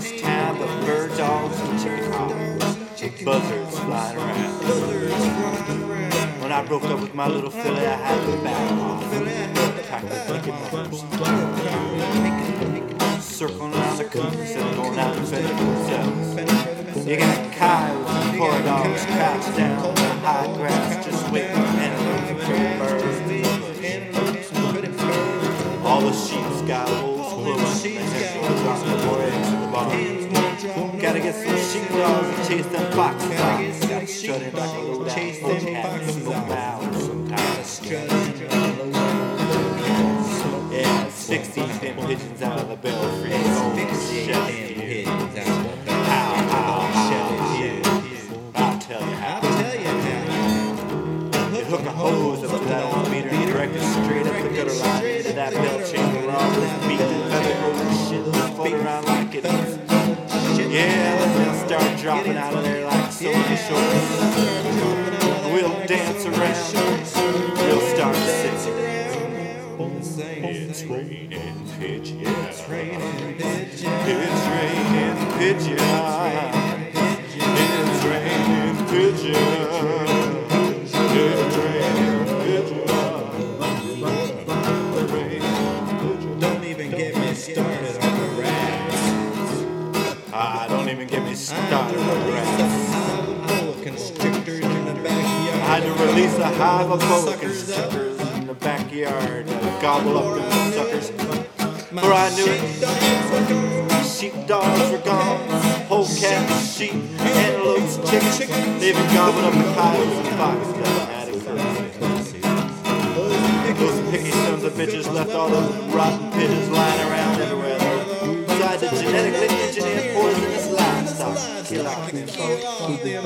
this town, the bird dogs and chicken hawks, buzzards flying around. When I broke up with my little filly, I had to back off. Practically. Circling around the coop instead of going out and for themselves. You got coyotes and poor dogs crouched down in the high grass, just waiting and looking for birds. All the sheep's got Gotta get some sheepdogs and chase them foxes out. Gotta shut in like a little chase them foxes out sometimes. Yeah, 16 them pigeons out of the belfry. Oh, shit. How, how, how, I'll tell you I'll tell you how. You hook a hose up to that old meter and direct it straight up the gutter line that belt all those beaked and feathered rows shit just around like dropping out of there like so many shorts. We'll dance around. We'll start singing. It's raining pigeon. It's raining pigeon. It's raining pigeon. I had to release a hive of boa constrictors in the backyard to gobble up the suckers. For I knew it. Sheepdogs were gone. Whole cats, sheep, antelopes, chickens. They even gobbled up the coyotes and foxes that had it Those picky sons of bitches left all those rotten pigeons lying around everywhere. Besides the genetically engineered poisonous livestock. Kill off them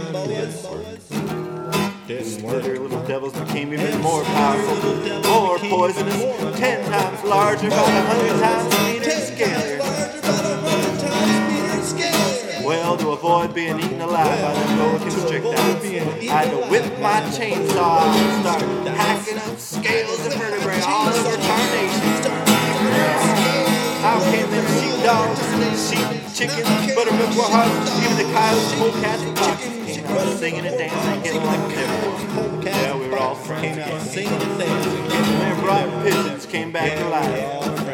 These slithering little devils became even more powerful, more poisonous, ten times larger, about a hundred times meaner and scarier. Well, to avoid being eaten alive by the boa constrictors, I had to whip my chainsaw and start hacking up scales and vertebrae all over carnation. The coyotes, polecats, and foxes came out singing and dancing, getting like everyone. Yeah, we were all friends Came singing and dancing. And them rotten pigeons came back to life.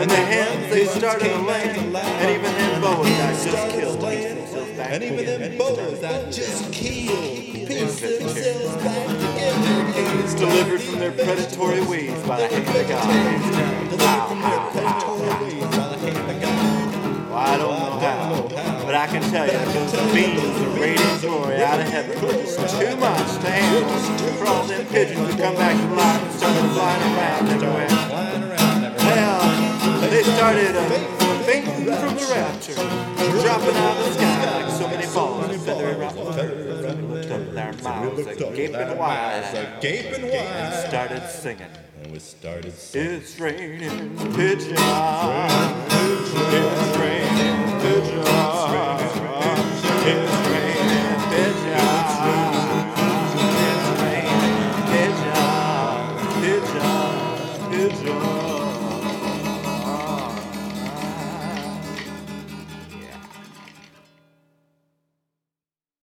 And the hens, they started to lay. And even them boas I just killed And even them boas I just killed pieced themselves back together. Delivered from their predatory ways by the hand of God. How, how, how. Well, I don't know how, but I can tell you that those beams of radiant glory out of heaven just too much to handle all them pigeons to come back to life and started flying around everywhere. Well, they started uh, fainting from the rapture, dropping out of the sky like so many balls of feathery rotten. And looked up our mouths gaping wide Gaping and started singing. And we started singing. It's raining pigeons. It's Yeah.